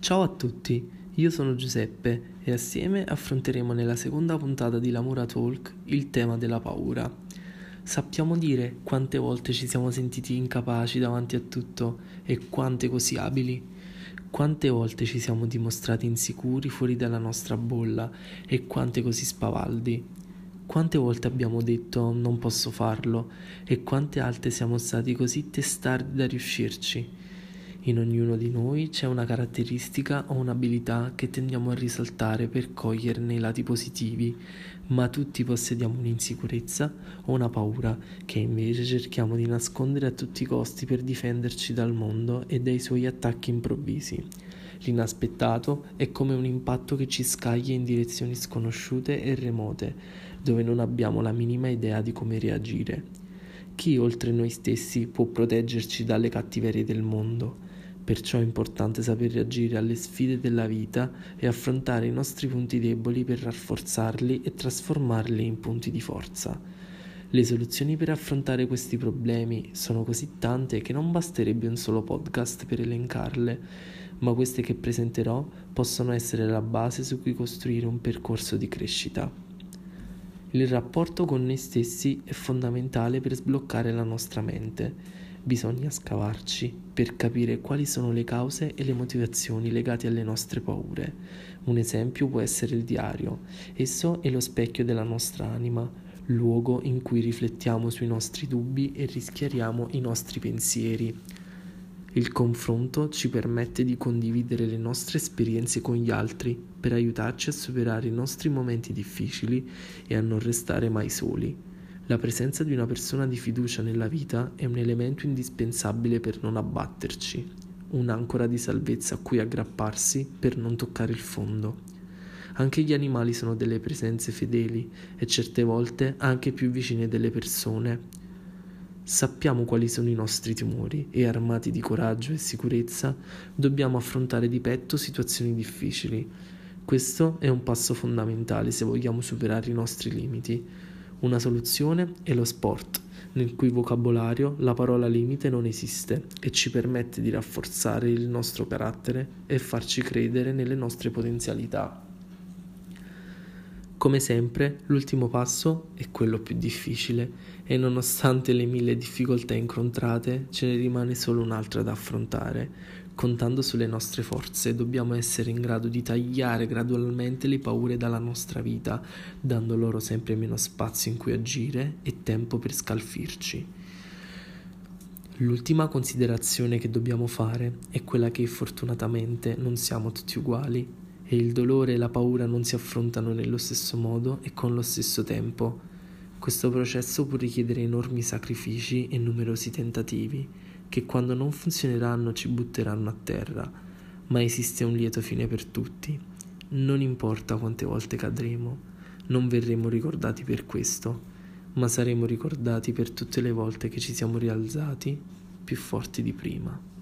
Ciao a tutti, io sono Giuseppe e assieme affronteremo nella seconda puntata di Lamura Talk il tema della paura. Sappiamo dire quante volte ci siamo sentiti incapaci davanti a tutto e quante così abili? Quante volte ci siamo dimostrati insicuri fuori dalla nostra bolla e quante così spavaldi? Quante volte abbiamo detto non posso farlo e quante altre siamo stati così testardi da riuscirci? In ognuno di noi c'è una caratteristica o un'abilità che tendiamo a risaltare per coglierne i lati positivi, ma tutti possediamo un'insicurezza o una paura che invece cerchiamo di nascondere a tutti i costi per difenderci dal mondo e dai suoi attacchi improvvisi. L'inaspettato è come un impatto che ci scaglia in direzioni sconosciute e remote, dove non abbiamo la minima idea di come reagire. Chi oltre noi stessi può proteggerci dalle cattiverie del mondo? Perciò è importante saper reagire alle sfide della vita e affrontare i nostri punti deboli per rafforzarli e trasformarli in punti di forza. Le soluzioni per affrontare questi problemi sono così tante che non basterebbe un solo podcast per elencarle, ma queste che presenterò possono essere la base su cui costruire un percorso di crescita. Il rapporto con noi stessi è fondamentale per sbloccare la nostra mente Bisogna scavarci per capire quali sono le cause e le motivazioni legate alle nostre paure. Un esempio può essere il diario. Esso è lo specchio della nostra anima, luogo in cui riflettiamo sui nostri dubbi e rischiariamo i nostri pensieri. Il confronto ci permette di condividere le nostre esperienze con gli altri per aiutarci a superare i nostri momenti difficili e a non restare mai soli. La presenza di una persona di fiducia nella vita è un elemento indispensabile per non abbatterci, un'ancora di salvezza a cui aggrapparsi per non toccare il fondo. Anche gli animali sono delle presenze fedeli e certe volte anche più vicine delle persone. Sappiamo quali sono i nostri timori e armati di coraggio e sicurezza dobbiamo affrontare di petto situazioni difficili. Questo è un passo fondamentale se vogliamo superare i nostri limiti una soluzione è lo sport, nel cui vocabolario la parola limite non esiste e ci permette di rafforzare il nostro carattere e farci credere nelle nostre potenzialità. Come sempre, l'ultimo passo è quello più difficile e nonostante le mille difficoltà incontrate, ce ne rimane solo un'altra da affrontare. Contando sulle nostre forze, dobbiamo essere in grado di tagliare gradualmente le paure dalla nostra vita, dando loro sempre meno spazio in cui agire e tempo per scalfirci. L'ultima considerazione che dobbiamo fare è quella che fortunatamente non siamo tutti uguali e il dolore e la paura non si affrontano nello stesso modo e con lo stesso tempo. Questo processo può richiedere enormi sacrifici e numerosi tentativi, che quando non funzioneranno ci butteranno a terra, ma esiste un lieto fine per tutti. Non importa quante volte cadremo, non verremo ricordati per questo, ma saremo ricordati per tutte le volte che ci siamo rialzati più forti di prima.